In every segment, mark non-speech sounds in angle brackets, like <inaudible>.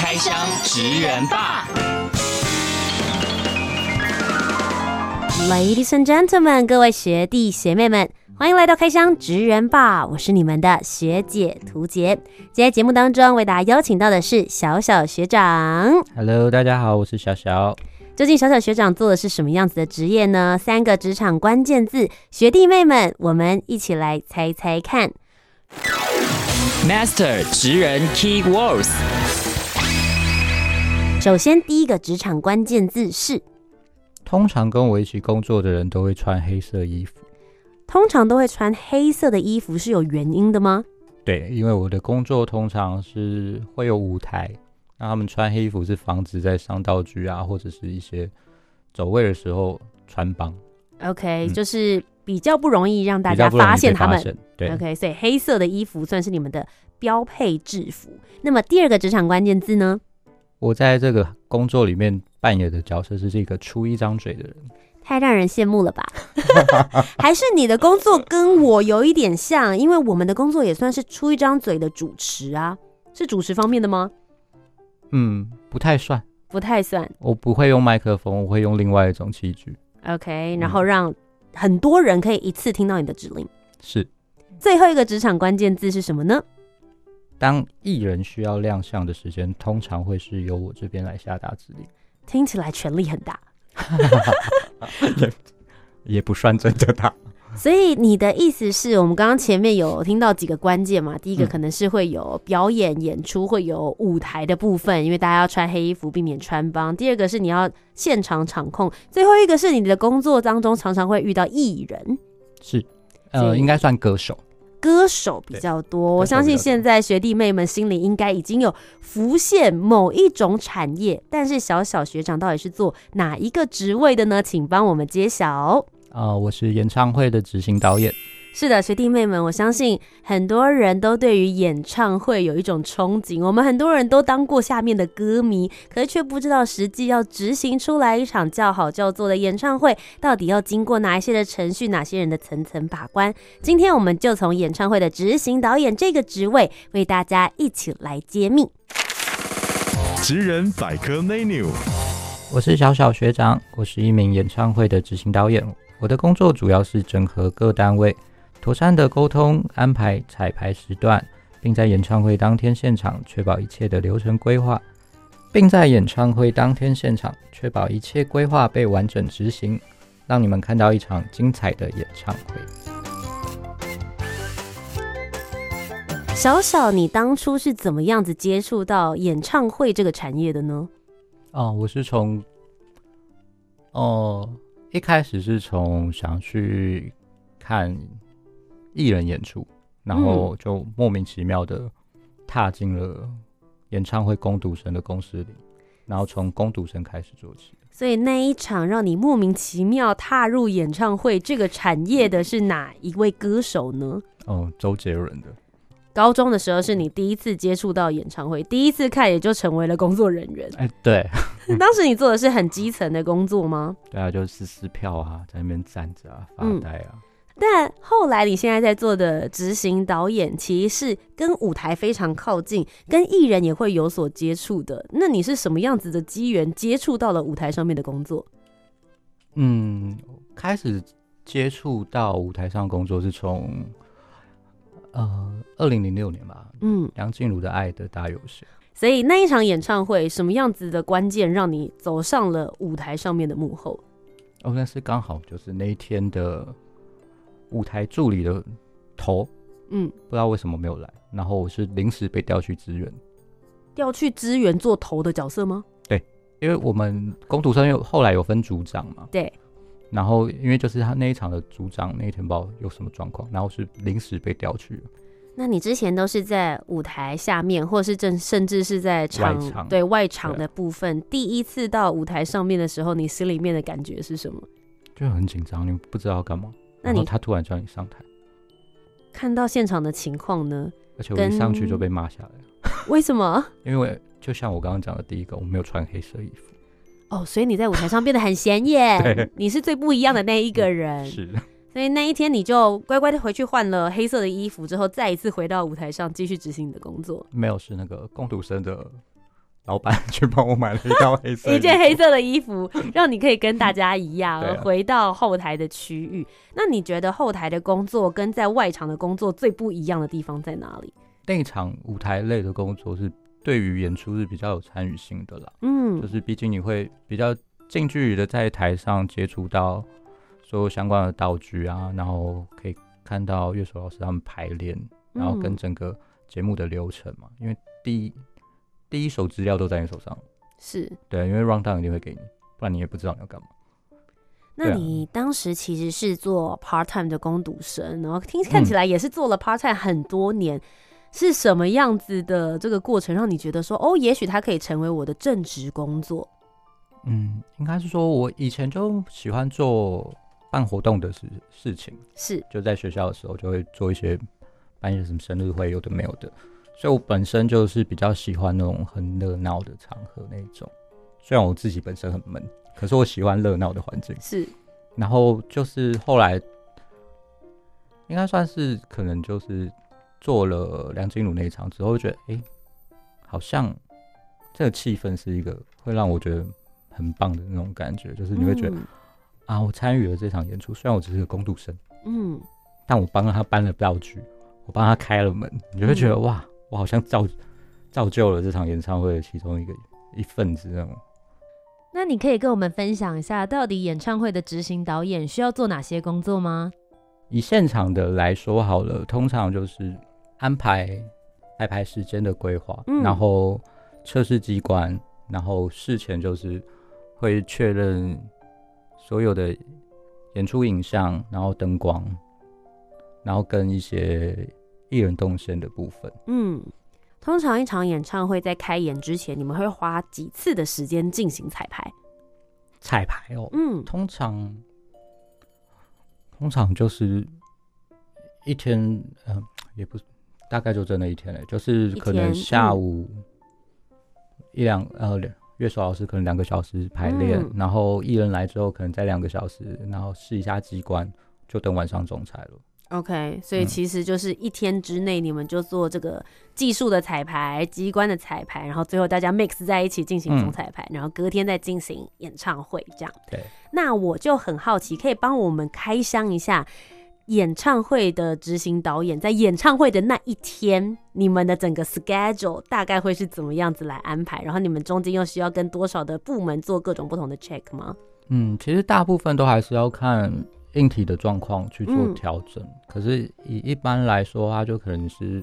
开箱职人吧，Ladies and gentlemen，各位学弟学妹们，欢迎来到开箱职人吧，我是你们的学姐涂洁。今天节目当中为大家邀请到的是小小学长。Hello，大家好，我是小小。究竟小小学长做的是什么样子的职业呢？三个职场关键字，学弟妹们，我们一起来猜猜看。Master 职人 Key Words。首先，第一个职场关键字是，通常跟我一起工作的人都会穿黑色衣服。通常都会穿黑色的衣服是有原因的吗？对，因为我的工作通常是会有舞台。那他们穿黑衣服是防止在上道具啊，或者是一些走位的时候穿帮。OK，、嗯、就是比较不容易让大家发现他们。对，OK，所以黑色的衣服算是你们的标配制服。那么第二个职场关键字呢？我在这个工作里面扮演的角色是这个出一张嘴的人。太让人羡慕了吧？<laughs> 还是你的工作跟我有一点像？因为我们的工作也算是出一张嘴的主持啊，是主持方面的吗？嗯，不太算，不太算。我不会用麦克风，我会用另外一种器具。OK，然后让很多人可以一次听到你的指令。是。最后一个职场关键字是什么呢？当艺人需要亮相的时间，通常会是由我这边来下达指令。听起来权力很大。也 <laughs> 也不算真的大。所以你的意思是我们刚刚前面有听到几个关键嘛？第一个可能是会有表演演出，会有舞台的部分，因为大家要穿黑衣服，避免穿帮。第二个是你要现场场控，最后一个是你的工作当中常常会遇到艺人，是呃，应该算歌手，歌手比较多。我相信现在学弟妹们心里应该已经有浮现某一种产业，但是小小学长到底是做哪一个职位的呢？请帮我们揭晓。啊、呃，我是演唱会的执行导演。是的，学弟妹们，我相信很多人都对于演唱会有一种憧憬。我们很多人都当过下面的歌迷，可是却不知道实际要执行出来一场叫好叫座的演唱会，到底要经过哪一些的程序，哪些人的层层把关。今天我们就从演唱会的执行导演这个职位，为大家一起来揭秘。职人百科 menu，我是小小学长，我是一名演唱会的执行导演。我的工作主要是整合各单位，妥善的沟通安排彩排时段，并在演唱会当天现场确保一切的流程规划，并在演唱会当天现场确保一切规划被完整执行，让你们看到一场精彩的演唱会。小小，你当初是怎么样子接触到演唱会这个产业的呢？哦，我是从，哦。一开始是从想去看艺人演出，然后就莫名其妙的踏进了演唱会攻读生的公司里，然后从攻读生开始做起。所以那一场让你莫名其妙踏入演唱会这个产业的是哪一位歌手呢？哦，周杰伦的。高中的时候是你第一次接触到演唱会，第一次看也就成为了工作人员。哎，对，<laughs> 当时你做的是很基层的工作吗？对啊，就是撕票啊，在那边站着啊，发呆啊。嗯。但后来你现在在做的执行导演，其实是跟舞台非常靠近，跟艺人也会有所接触的。那你是什么样子的机缘接触到了舞台上面的工作？嗯，开始接触到舞台上工作是从。呃，二零零六年吧，嗯，梁静茹的《爱的大游戏》，所以那一场演唱会，什么样子的关键让你走上了舞台上面的幕后？哦，那是刚好就是那一天的舞台助理的头，嗯，不知道为什么没有来，然后我是临时被调去支援，调去支援做头的角色吗？对，因为我们工读生有后来有分组长嘛，对。然后，因为就是他那一场的组长那一天不知道有什么状况，然后是临时被调去了。那你之前都是在舞台下面，或是正甚至是在场对外场的部分，第一次到舞台上面的时候，你心里面的感觉是什么？就很紧张，你不知道要干嘛。那你然后他突然叫你上台，看到现场的情况呢？而且我一上去就被骂下来了。<laughs> 为什么？因为就像我刚刚讲的第一个，我没有穿黑色衣服。哦，所以你在舞台上变得很显眼，<laughs> 你是最不一样的那一个人。是。所以那一天你就乖乖的回去换了黑色的衣服，之后再一次回到舞台上继续执行你的工作。没有，是那个工读生的老板去帮我买了一套 <laughs> 黑色一件黑色的衣服，让你可以跟大家一样啊回到后台的区域。那你觉得后台的工作跟在外场的工作最不一样的地方在哪里？那一场舞台类的工作是对于演出是比较有参与性的啦，嗯，就是毕竟你会比较近距离的在台上接触到。所有相关的道具啊，然后可以看到乐手老师他们排练，然后跟整个节目的流程嘛。嗯、因为第一第一手资料都在你手上，是对，因为 rundown 一定会给你，不然你也不知道你要干嘛。那你当时其实是做 part time 的工读生，然后听看起来也是做了 part time 很多年，嗯、是什么样子的这个过程让你觉得说，哦，也许它可以成为我的正职工作？嗯，应该是说我以前就喜欢做。办活动的事事情是就在学校的时候就会做一些办一些什么生日会，有的没有的，所以我本身就是比较喜欢那种很热闹的场合那种。虽然我自己本身很闷，可是我喜欢热闹的环境。是，然后就是后来应该算是可能就是做了梁静茹那一场之后，觉得哎、欸，好像这个气氛是一个会让我觉得很棒的那种感觉，就是你会觉得。嗯啊！我参与了这场演出，虽然我只是个工读生，嗯，但我帮了他搬了道具，我帮他开了门，你就会觉得、嗯、哇，我好像造 <laughs> 造就了这场演唱会的其中一个一份子那种。那你可以跟我们分享一下，到底演唱会的执行导演需要做哪些工作吗？以现场的来说好了，通常就是安排彩排时间的规划，嗯、然后测试机关，然后事前就是会确认。所有的演出影像，然后灯光，然后跟一些艺人动身的部分。嗯，通常一场演唱会在开演之前，你们会花几次的时间进行彩排？彩排哦，嗯，通常通常就是一天，嗯、呃，也不大概就真的一天了，就是可能下午一两呃两。乐手老师可能两个小时排练，嗯、然后艺人来之后可能再两个小时，然后试一下机关，就等晚上总彩了。OK，所以其实就是一天之内你们就做这个技术的彩排、机关的彩排，然后最后大家 mix 在一起进行总彩排，嗯、然后隔天再进行演唱会这样。对，那我就很好奇，可以帮我们开箱一下。演唱会的执行导演在演唱会的那一天，你们的整个 schedule 大概会是怎么样子来安排？然后你们中间又需要跟多少的部门做各种不同的 check 吗？嗯，其实大部分都还是要看硬体的状况去做调整。嗯、可是以一般来说，它就可能是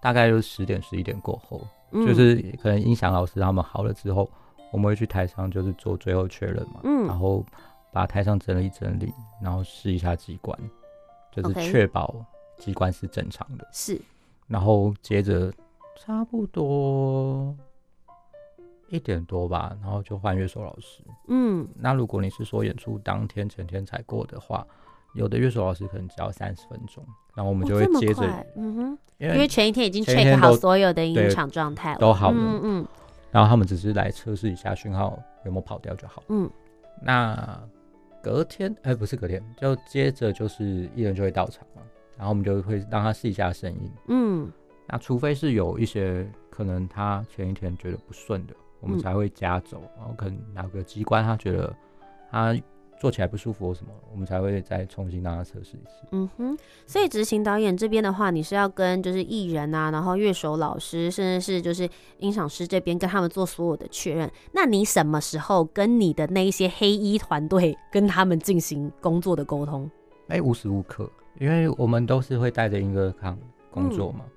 大概就是十点十一点过后，嗯、就是可能音响老师他们好了之后，我们会去台上就是做最后确认嘛，嗯，然后把台上整理整理，然后试一下机关。就是确保机关是正常的，是，然后接着差不多一点多吧，然后就换乐手老师。嗯，那如果你是说演出当天前天才过的话，有的乐手老师可能只要三十分钟，然后我们就会接着，哦、嗯哼，因为前一天已经 check 好所有的音场状态了，都好了，嗯嗯，然后他们只是来测试一下讯号有没有跑掉就好，嗯，那。隔天，哎、欸，不是隔天，就接着就是艺人就会到场嘛，然后我们就会让他试一下声音。嗯，那除非是有一些可能他前一天觉得不顺的，我们才会加走，嗯、然后可能哪个机关他觉得他做起来不舒服或什么，我们才会再重新让他测试一次。嗯哼，所以执行导演这边的话，你是要跟就是艺人啊，然后乐手老师，甚至是就是音响师这边跟他们做所有的确认。那你什么时候跟你的那一些黑衣团队跟他们进行工作的沟通？哎、欸，无时无刻，因为我们都是会带着音乐康工作嘛。嗯、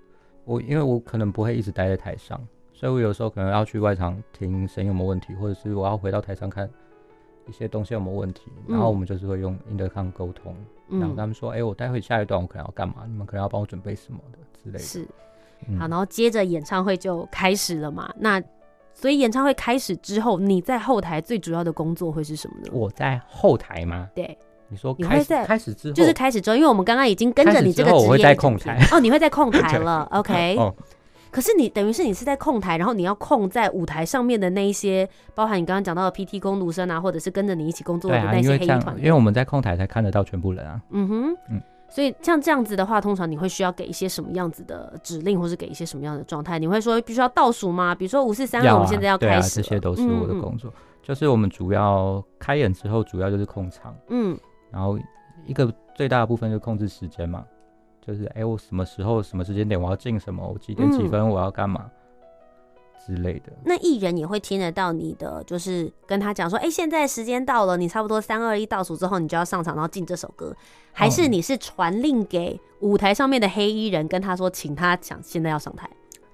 我因为我可能不会一直待在台上，所以我有时候可能要去外场听声音有没有问题，或者是我要回到台上看。一些东西有没有问题，嗯然后我们就是会用 intercom 沟通，然后他们说，哎、欸，我待会下一段我可能要干嘛，你们可能要帮我准备什么的之类的。是，嗯好，然后接着演唱会就开始了嘛。那所以演唱会开始之后，你在后台最主要的工作会是什么呢？我在后台吗？对，你说开始你会在开始之后就是开始之后，因为我们刚刚已经跟着你这个职业我会在控台哦，你会在控台了，<laughs> OK。<laughs> 哦，可是你等于是你是在控台，然后你要控在舞台上面的那一些，包含你刚刚讲到的 PT 工读生啊，或者是跟着你一起工作的那些黑衣团，因为我们在控台才看得到全部人啊。嗯哼，嗯所以像这样子的话，通常你会需要给一些什么样子的指令，或是给一些什么样的状态？你会说必须要倒数吗？比如说五四三我们现在要开始了、这些都是我的嗯工作。就是我们主要开演之后，主要就是控场，嗯，然后一个最大的部分就是控制时间嘛，就是哎、我什么时候什么时间点我要进什么，我几点几分我要干嘛、之类的。那艺人也会听得到你的，就是跟他讲说，哎、现在时间到了，你差不多三二一倒数之后，你就要上场，然后进这首歌，还是你是传令给舞台上面的黑衣人，跟他说，请他讲现在要上台？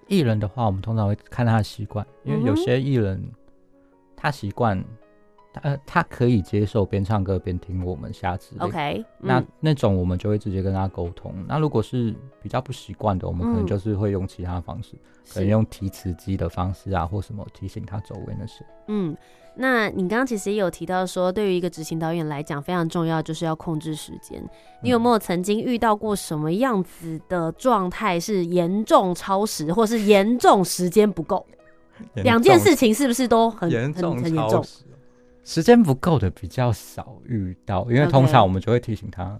艺人的话，我们通常会看他的习惯，因为有些艺人他习惯，他他可以接受边唱歌边听我们下指令。OK，、嗯、那那种我们就会直接跟他沟通。那如果是比较不习惯的，我们可能就是会用其他方式，可能用提词机的方式啊，或什么提醒他走位那些。嗯，那你刚刚其实也有提到说，对于一个执行导演来讲，非常重要就是要控制时间。你有没有曾经遇到过什么样子的状态是严重超时，或是严重时间不够？两件事情是不是都很严重很很严重？时间不够的比较少遇到，因为通常我们就会提醒他，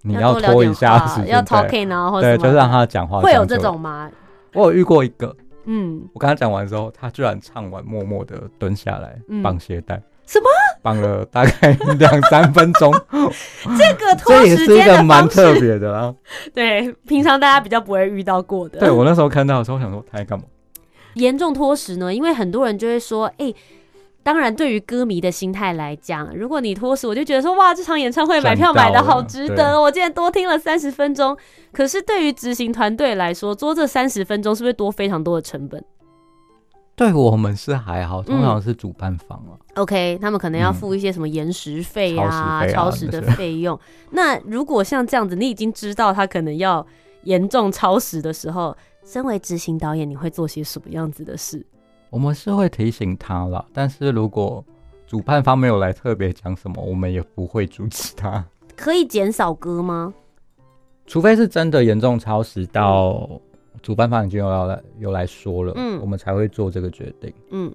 你要拖一下时间，要 talking 啊，或者对，就是让他讲话。会有这种吗？我有遇过一个，嗯，我跟他讲完之后，他居然唱完，默默的蹲下来绑鞋带，什么？绑了大概两三分钟。<laughs> 这个拖这也是一个蛮特别的啊。<laughs> 对，平常大家比较不会遇到过的。对，我那时候看到的时候，想说他在干嘛？严重拖时呢？因为很多人就会说，哎、欸，当然对于歌迷的心态来讲，如果你拖时，我就觉得说，哇，这场演唱会买票买的好值得，我竟然多听了三十分钟。可是对于执行团队来说，做这三十分钟是不是多非常多的成本？对我们是还好，通常是主办方啊。嗯、OK，他们可能要付一些什么延时费啊、嗯、超时的费用。那如果像这样子，你已经知道他可能要严重超时的时候，身为执行导演，你会做些什么样子的事？我们是会提醒他了，但是如果主办方没有来特别讲什么，我们也不会阻止他。可以减少歌吗？除非是真的严重超时到主办方已经有要来有来说了，嗯，我们才会做这个决定。嗯，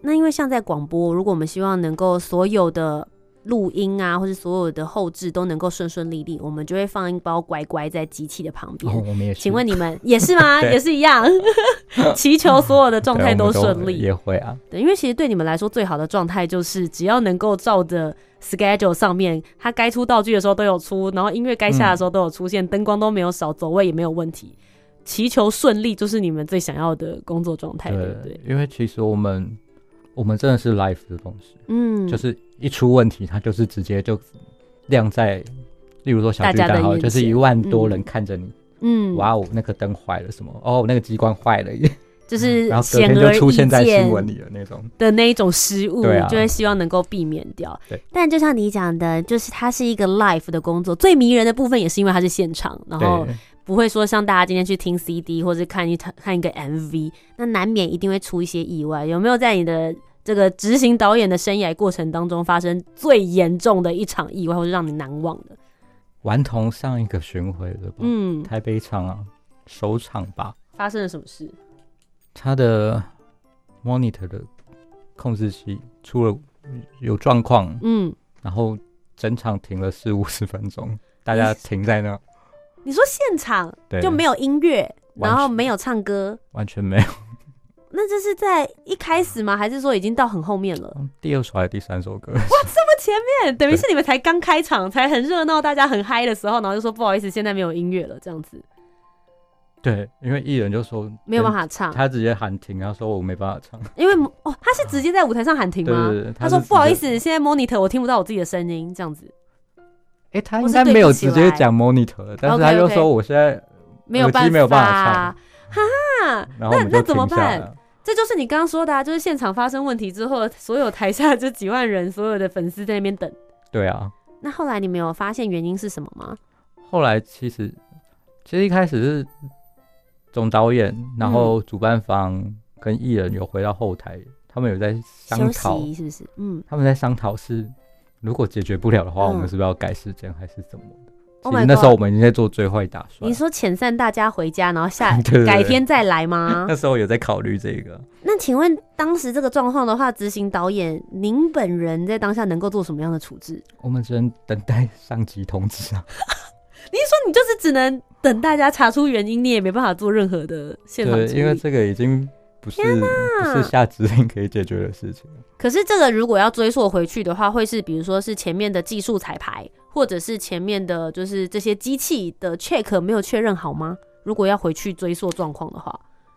那因为像在广播，如果我们希望能够所有的。录音啊，或是所有的后置都能够顺顺利利，我们就会放一包乖乖在机器的旁边。哦，我们也是。请问你们 <laughs> 也是吗？也是一样，<laughs> 祈求所有的状态都顺利。也会啊。对，因为其实对你们来说，最好的状态就是只要能够照着 schedule 上面，它该出道具的时候都有出，然后音乐该下的时候都有出现，灯、嗯、光都没有少，走位也没有问题。祈求顺利就是你们最想要的工作状态，对不对？因为其实我们。我们真的是 life 的东西，嗯，就是一出问题，它就是直接就亮在，例如说小巨蛋好，就是一万多人看着你，嗯，哇哦，那个灯坏了什么？哦，那个机关坏了，<laughs> 就是 <laughs> 然后隔天就出现在新闻里的那种。的那一种失误，就会希望能够避免掉。对，但就像你讲的，就是它是一个 live 的工作，最迷人的部分也是因为它是现场，然后不会说像大家今天去听 CD 或者看一看一个 MV，那难免一定会出一些意外。有没有在你的这个执行导演的生涯过程当中，发生最严重的一场意外，或是让你难忘的？顽童上一个巡回的吧，嗯，台北场啊，首场吧。发生了什么事？他的 monitor 的控制器出了有状况，嗯，然后整场停了四五十分钟，大家停在那。你说现场就没有音乐，然后没有唱歌，完全没有。那这是在一开始吗？还是说已经到很后面了？第二首还是第三首歌？哇，<laughs> 这么前面，等于是你们才刚开场，才很热闹，大家很嗨的时候，然后就说不好意思，现在没有音乐了，这样子。对，因为艺人就说没有办法唱，他直接喊停，然后说我没办法唱。因为哦，他是直接在舞台上喊停吗？对对对，他说不好意思，现在 monitor 我听不到我自己的声音，这样子。哎、欸，他应该没有直接讲 monitor，但是他就说我现在没有办法，没有办法唱，哈哈，那那怎么办？这就是你刚刚说的啊，就是现场发生问题之后，所有台下这几万人，所有的粉丝在那边等。对啊。那后来你没有发现原因是什么吗？后来其实，其实一开始是总导演，然后主办方跟艺人有回到后台，嗯、他们有在商讨，是不是？嗯，他们在商讨是如果解决不了的话，嗯、我们是不是要改时间还是怎么的？Oh、其实那时候我们已经在做最坏打算。你说遣散大家回家，然后下 <laughs> 改天再来吗？<laughs> 那时候有在考虑这个。那请问当时这个状况的话，执行导演您本人在当下能够做什么样的处置？我们只能等待上级通知啊。<laughs> 你说你就是只能等大家查出原因，你也没办法做任何的现场。对，因为这个已经不是不是下指令可以解决的事情。可是这个如果要追溯回去的话，会是比如说是前面的技术彩排。或者是前面的，就是这些机器的 check 没有确认好吗？如果要回去追溯状况的话，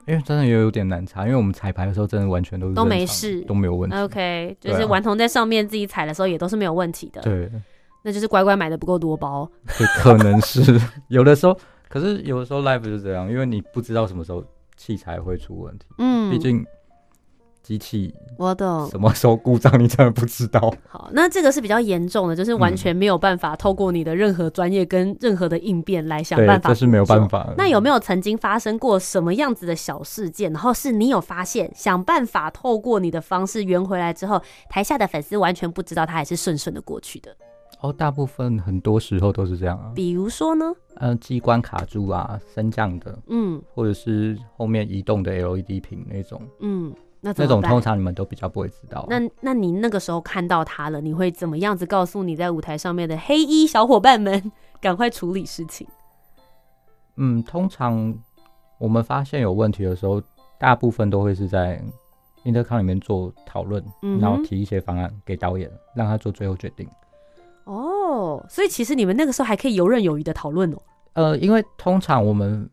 因为真的也有点难查，因为我们彩排的时候真的完全都是都没事，都没有问题。OK，就是顽童在上面自己踩的时候也都是没有问题的。对，那就是乖乖买的不够多包。对，可能是 <laughs> 有的时候，可是有的时候 live 就是这样，因为你不知道什么时候器材会出问题。嗯，毕竟。机器，我懂。什么时候故障，你真的不知道。好，那这个是比较严重的，就是完全没有办法透过你的任何专业跟任何的应变来想办法。这是没有办法。那有没有曾经发生过什么样子的小事件？然后是你有发现，想办法透过你的方式圆回来之后，台下的粉丝完全不知道他还是顺顺的过去的。哦，大部分很多时候都是这样啊。比如说呢？呃，机关卡住啊，升降的，嗯，或者是后面移动的 LED 屏那种，嗯。那，那种通常你们都比较不会知道啊。那那你那个时候看到他了，你会怎么样子告诉你在舞台上面的黑衣小伙伴们，<laughs> 赶快处理事情？嗯，通常我们发现有问题的时候，大部分都会是在 intercom 里面做讨论，嗯、然后提一些方案给导演，让他做最后决定。哦，所以其实你们那个时候还可以游刃有余的讨论哦。呃，因为通常我们。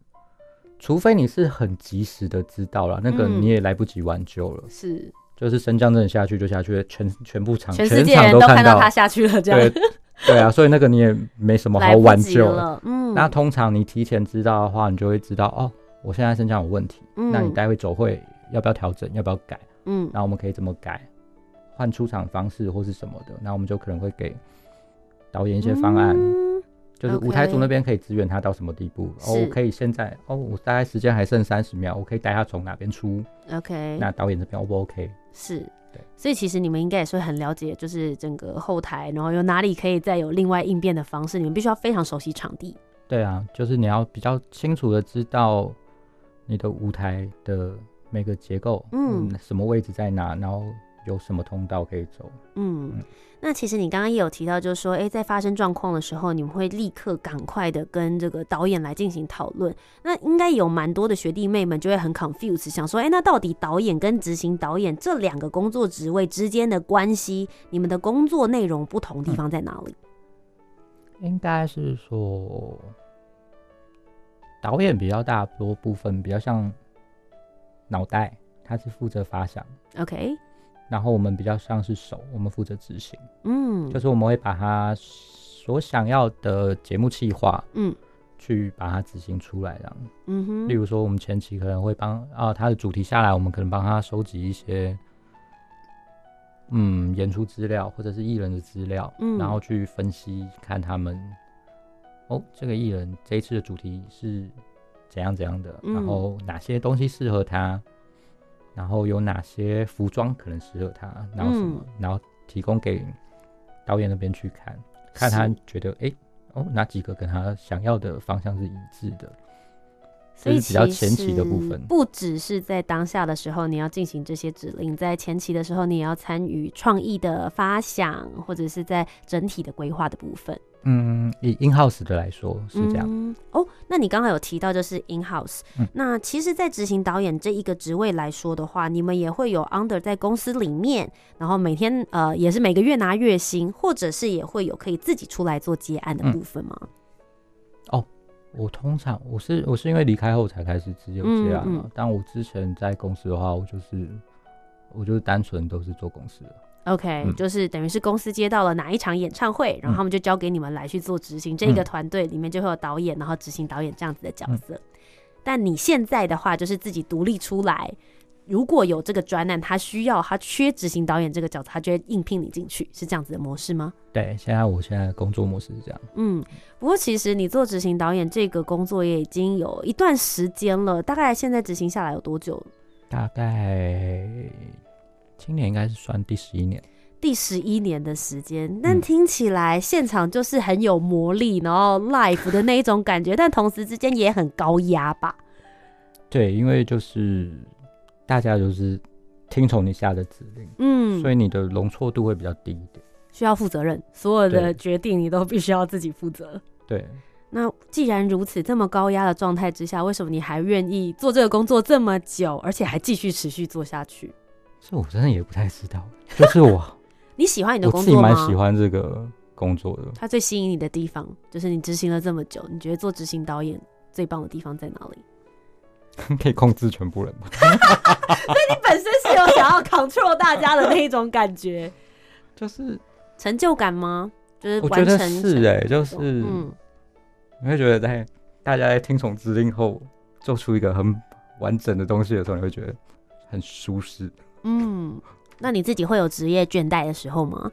除非你是很及时的知道了，那个你也来不及挽救了。嗯、是，就是升降阵下去就下去，全全部场全世界人都看到他下去了，这样。对对啊，所以那个你也没什么好挽救了。嗯，那通常你提前知道的话，你就会知道哦，我现在升降有问题，嗯、那你待会走会要不要调整，要不要改？嗯，那我们可以怎么改？换出场方式或是什么的？那我们就可能会给导演一些方案。嗯就是舞台组那边可以支援他到什么地步哦，我可以现在哦，我大概时间还剩三十秒，我可以带他从哪边出？OK，那导演这边 O 不 OK？是，对，所以其实你们应该也是会很了解，就是整个后台，然后有哪里可以再有另外应变的方式，你们必须要非常熟悉场地。对啊，就是你要比较清楚的知道你的舞台的每个结构，嗯，嗯，什么位置在哪，然后。有什么通道可以走？嗯，嗯，那其实你刚刚也有提到，就是说，哎、欸，在发生状况的时候，你们会立刻赶快的跟这个导演来进行讨论。那应该有蛮多的学弟妹们就会很 confused，想说，哎、欸，那到底导演跟执行导演这两个工作职位之间的关系，你们的工作内容不同地方在哪里？嗯、应该是说，导演比较大多部分比较像脑袋，他是负责发想。OK。然后我们比较像是手，我们负责执行，嗯，就是我们会把他所想要的节目企划，嗯，去把它执行出来，这样，嗯哼。例如说，我们前期可能会帮啊，他的主题下来，我们可能帮他收集一些，嗯，演出资料或者是艺人的资料，嗯，然后去分析看他们，哦，这个艺人这一次的主题是怎样怎样的，嗯，然后哪些东西适合他。然后有哪些服装可能适合他，然后什么，嗯、然后提供给导演那边去看，看他觉得哎是，哦，哪几个跟他想要的方向是一致的，所以比较前期的部分，不只是在当下的时候你要进行这些指令，在前期的时候你也要参与创意的发想，或者是在整体的规划的部分。嗯，以 in house 的来说是这样。嗯、哦，那你刚刚有提到就是 in house，嗯、那其实，在执行导演这一个职位来说的话，你们也会有 under 在公司里面，然后每天呃也是每个月拿月薪，或者是也会有可以自己出来做接案的部分吗？嗯、哦，我通常我是我是因为离开后才开始自由接案嘛，但我之前在公司的话，我就是我就是单纯都是做公司的。OK，、嗯、就是等于是公司接到了哪一场演唱会，然后他们就交给你们来去做执行。嗯、这个团队里面就会有导演，然后执行导演这样子的角色。嗯、但你现在的话，就是自己独立出来如果有这个专案，他需要他缺执行导演这个角色，他就会应聘你进去，是这样子的模式吗？对，现在我现在工作模式是这样。嗯，不过其实你做执行导演这个工作也已经有一段时间了，大概现在执行下来有多久？大概今年应该是算第十一年。第十一年的时间，但听起来现场就是很有魔力，然后 live 的那一种感觉，但同时之间也很高压吧？对，因为就是。大家就是听从你下的指令，嗯，所以你的容错度会比较低一点，需要负责任，所有的决定你都必须要自己负责。对，那既然如此，这么高压的状态之下，为什么你还愿意做这个工作这么久，而且还继续持续做下去？这我真的也不太知道。就是我，<laughs> 你喜欢你的工作吗？我自己蛮喜欢这个工作的。他最吸引你的地方，就是你执行了这么久，你觉得做执行导演最棒的地方在哪里？<laughs> 可以控制全部人吗？<laughs> 所以你本身是有想要 control 大家的那一种感觉，就是成就感吗？就是我觉得是哎、欸，就是嗯，你会觉得在大家在听从指令后做出一个很完整的东西的时候，你会觉得很舒适。嗯，那你自己会有职业倦怠的时候吗？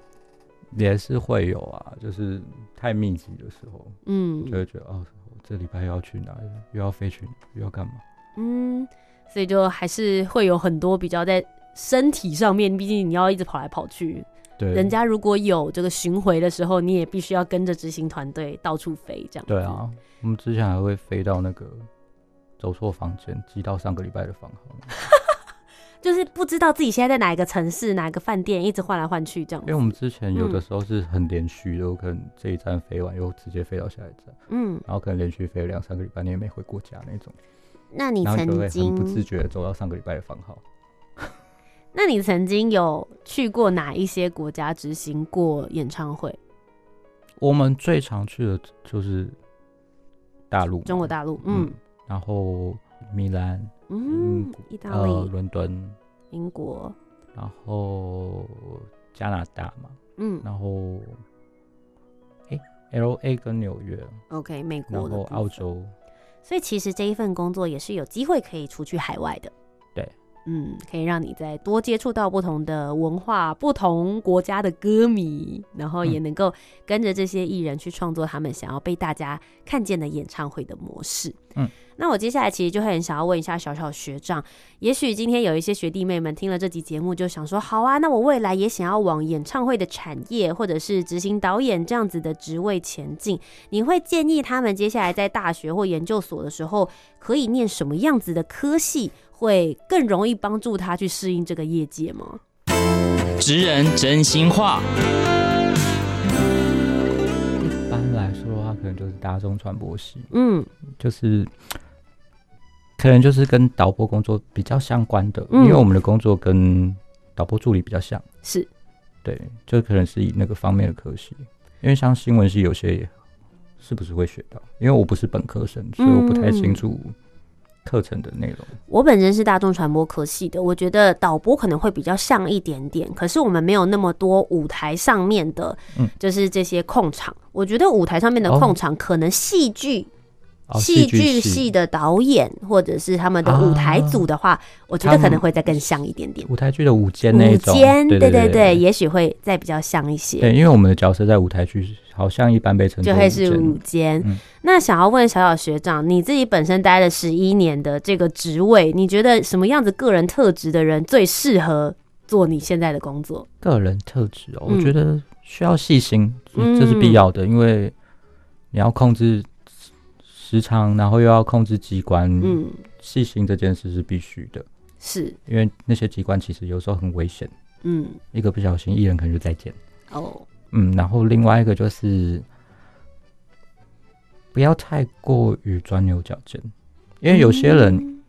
也是会有啊，就是太密集的时候，嗯，就会觉得哦，这礼拜又要去哪里，又要飞去，又要干嘛？嗯，所以就还是会有很多比较在身体上面，毕竟你要一直跑来跑去。对，人家如果有这个巡回的时候，你也必须要跟着执行团队到处飞，这样。对啊，我们之前还会飞到那个走错房间，寄到上个礼拜的房号，就是不知道自己现在在哪一个城市、哪一个饭店，一直换来换去这样。因为我们之前有的时候是很连续的，有可能这一站飞完又直接飞到下一站，嗯，然后可能连续飞了两三个礼拜，你也没回过家那种。那你曾经不自觉走到上个礼拜的房号。<laughs> 那你曾经有去过哪一些国家执行过演唱会？我们最常去的就是大陆，中国大陆，嗯，嗯，然后米兰，嗯，意大利，呃，伦敦，英国，然后加拿大嘛，嗯，然后哎，L A 跟纽约，OK，美国，然后澳洲。所以其实这一份工作也是有机会可以出去海外的，对，嗯，可以让你再多接触到不同的文化、不同国家的歌迷，然后也能够跟着这些艺人去创作他们想要被大家看见的演唱会的模式，嗯。那我接下来其实就会很想要问一下小小学长，也许今天有一些学弟妹们听了这集节目，就想说，好啊，那我未来也想要往演唱会的产业或者是执行导演这样子的职位前进，你会建议他们接下来在大学或研究所的时候，可以念什么样子的科系，会更容易帮助他去适应这个业界吗？职人真心话。一般来说的话，可能就是大众传播系，嗯，就是。可能就是跟导播工作比较相关的，嗯，因为我们的工作跟导播助理比较像，是，对，就可能是以那个方面的科系，因为像新闻系有些是不是会学到？因为我不是本科生，所以我不太清楚课程的内容。嗯，我本身是大众传播科系的，我觉得导播可能会比较像一点点，可是我们没有那么多舞台上面的，就是这些控场。嗯，我觉得舞台上面的控场可能戏剧。戏剧系的导演，或者是他们的舞台组的话，啊、我觉得可能会再更像一点点。舞台剧的舞间那种，舞间，对对对，对，也许会再比较像一些。对，因为我们的角色在舞台剧好像一般被称作就会是舞间。嗯、那想要问小小学长，你自己本身待了十一年的这个职位，你觉得什么样子个人特质的人最适合做你现在的工作？个人特质哦，我觉得需要细心，嗯、这是必要的，因为你要控制。时长，然后又要控制机关，嗯，细心这件事是必须的，是。因为那些机关其实有时候很危险，嗯，一个不小心，艺人可能就再见，哦，嗯，然后另外一个就是不要太过于钻牛角尖，因为有些人，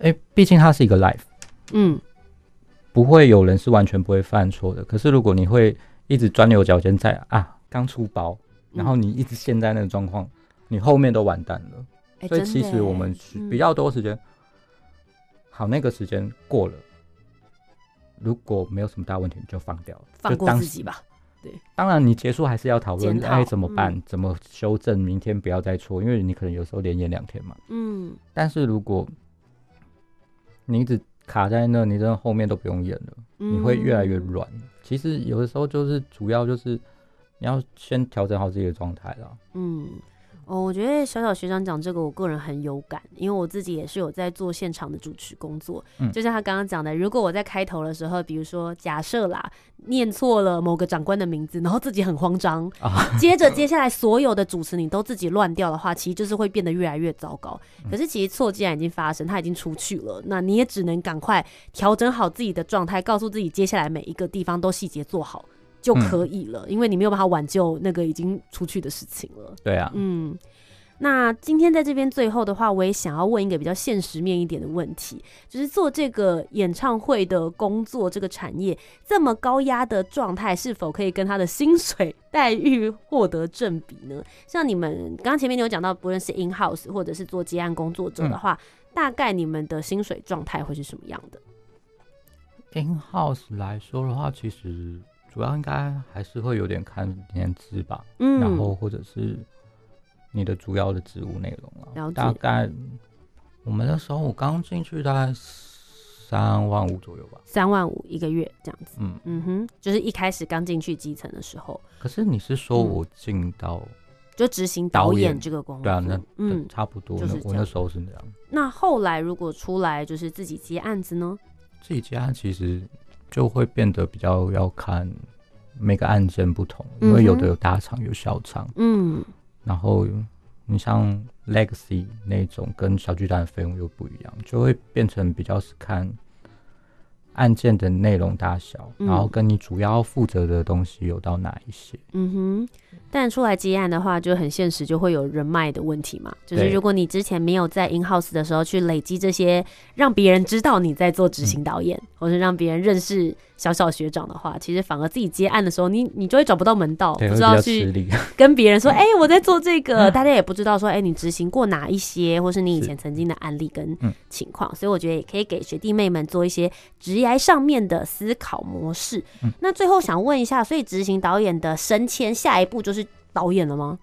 哎、嗯，毕竟它是一个 life，嗯，不会有人是完全不会犯错的，可是如果你会一直钻牛角尖在啊刚出包，然后你一直陷在那个状况。你后面都完蛋了，欸、所以其实我们比较多时间，嗯、好，那个时间过了，如果没有什么大问题，你就放掉，放过自己吧。对，当然你结束还是要讨论，哎，怎么办？嗯、怎么修正？明天不要再错，因为你可能有时候连演两天嘛。嗯，但是如果你一直卡在那，你真的后面都不用演了，你会越来越乱。嗯、其实有的时候就是主要就是你要先调整好自己的状态了。嗯。哦，我觉得小小学长讲这个，我个人很有感，因为我自己也是有在做现场的主持工作。嗯，就像他刚刚讲的，如果我在开头的时候，比如说假设啦，念错了某个长官的名字，然后自己很慌张，啊、接着接下来所有的主持你都自己乱掉的话，其实就是会变得越来越糟糕。可是其实错既然已经发生，他已经出去了，那你也只能赶快调整好自己的状态，告诉自己接下来每一个地方都细节做好。就可以了，嗯、因为你没有办法挽救那个已经出去的事情了。对啊，嗯，那今天在这边最后的话，我也想要问一个比较现实面一点的问题，就是做这个演唱会的工作，这个产业这么高压的状态，是否可以跟他的薪水 <laughs> 待遇获得正比呢？像你们刚刚前面你有讲到，不论是 in house 或者是做接案工作者的话，嗯、大概你们的薪水状态会是什么样的？in house 来说的话，其实。主要应该还是会有点看年资吧，嗯，然后或者是你的主要的职务内容啊。了。大概我们那时候我刚进去大概三万五左右吧，三万五一个月这样子。嗯嗯哼，就是一开始刚进去基层的时候。可是你是说我进到、嗯、就执行导演这个工作？对啊，那嗯差不多。就是我那时候是那样。那后来如果出来就是自己接案子呢？自己接案其实。就会变得比较要看每个案件不同，因为有的有大厂有小厂，嗯，然后你像 Legacy 那种跟小巨蛋的费用又不一样，就会变成比较是看案件的内容大小，然后跟你主要负责的东西有到哪一些，嗯哼。但出来接案的话，就很现实，就会有人脉的问题嘛。就是如果你之前没有在 in house 的时候去累积这些，让别人知道你在做执行导演，嗯、或是让别人认识小小学长的话，其实反而自己接案的时候，你你就会找不到门道，不知道去 <laughs> 跟别人说，哎、欸，我在做这个，大家也不知道说，哎、欸，你执行过哪一些，或是你以前曾经的案例跟情况。所以我觉得也可以给学弟妹们做一些职业上面的思考模式。嗯、那最后想问一下，所以执行导演的升迁，下一步就是。导演了吗？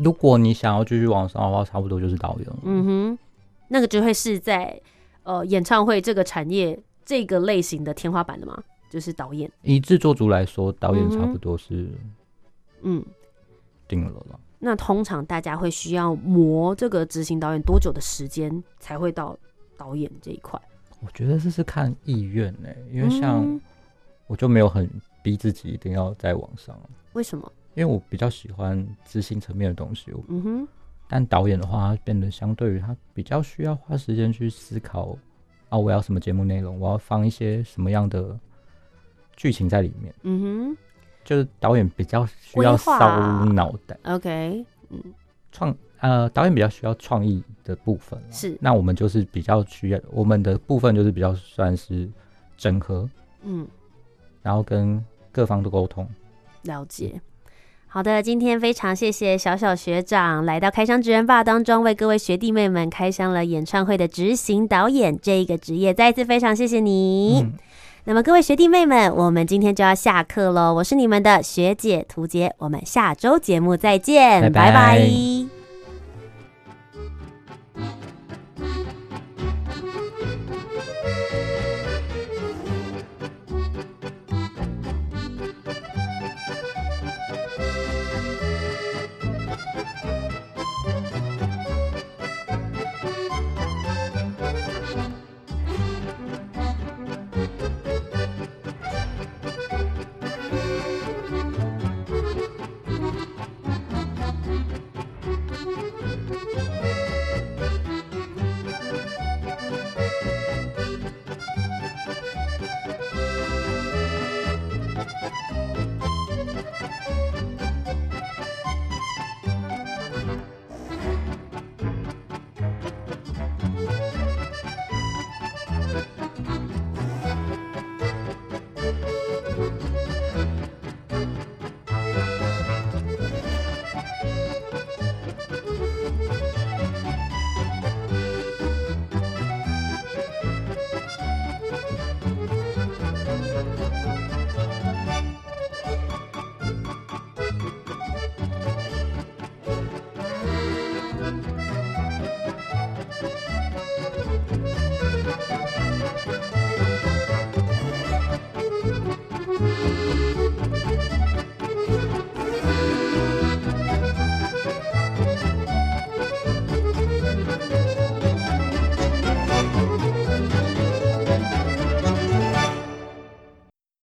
如果你想要继续往上的话，差不多就是导演了。嗯哼，那个就会是在呃演唱会这个产业这个类型的天花板的吗？就是导演。以制作组来说，导演差不多是嗯定了了。那通常大家会需要磨这个执行导演多久的时间才会到导演这一块？我觉得这是看意愿呢，因为像我就没有很逼自己一定要在网上。为什么？因为我比较喜欢执行层面的东西，嗯哼，但导演的话，他变得相对于他比较需要花时间去思考啊，我要什么节目内容，我要放一些什么样的剧情在里面，嗯哼，就是导演比较需要烧脑袋，OK，嗯，创呃导演比较需要创意的部分，是，那我们就是比较需要我们的部分就是比较算是整合，嗯，然后跟各方的沟通，了解。好的，今天非常谢谢小小学长来到开箱职人 BAR 当中，为各位学弟妹们开箱了演唱会的执行导演这一个职业，再一次非常谢谢你。嗯、那么各位学弟妹们，我们今天就要下课喽，我是你们的学姐涂杰，我们下周节目再见，拜拜。拜拜。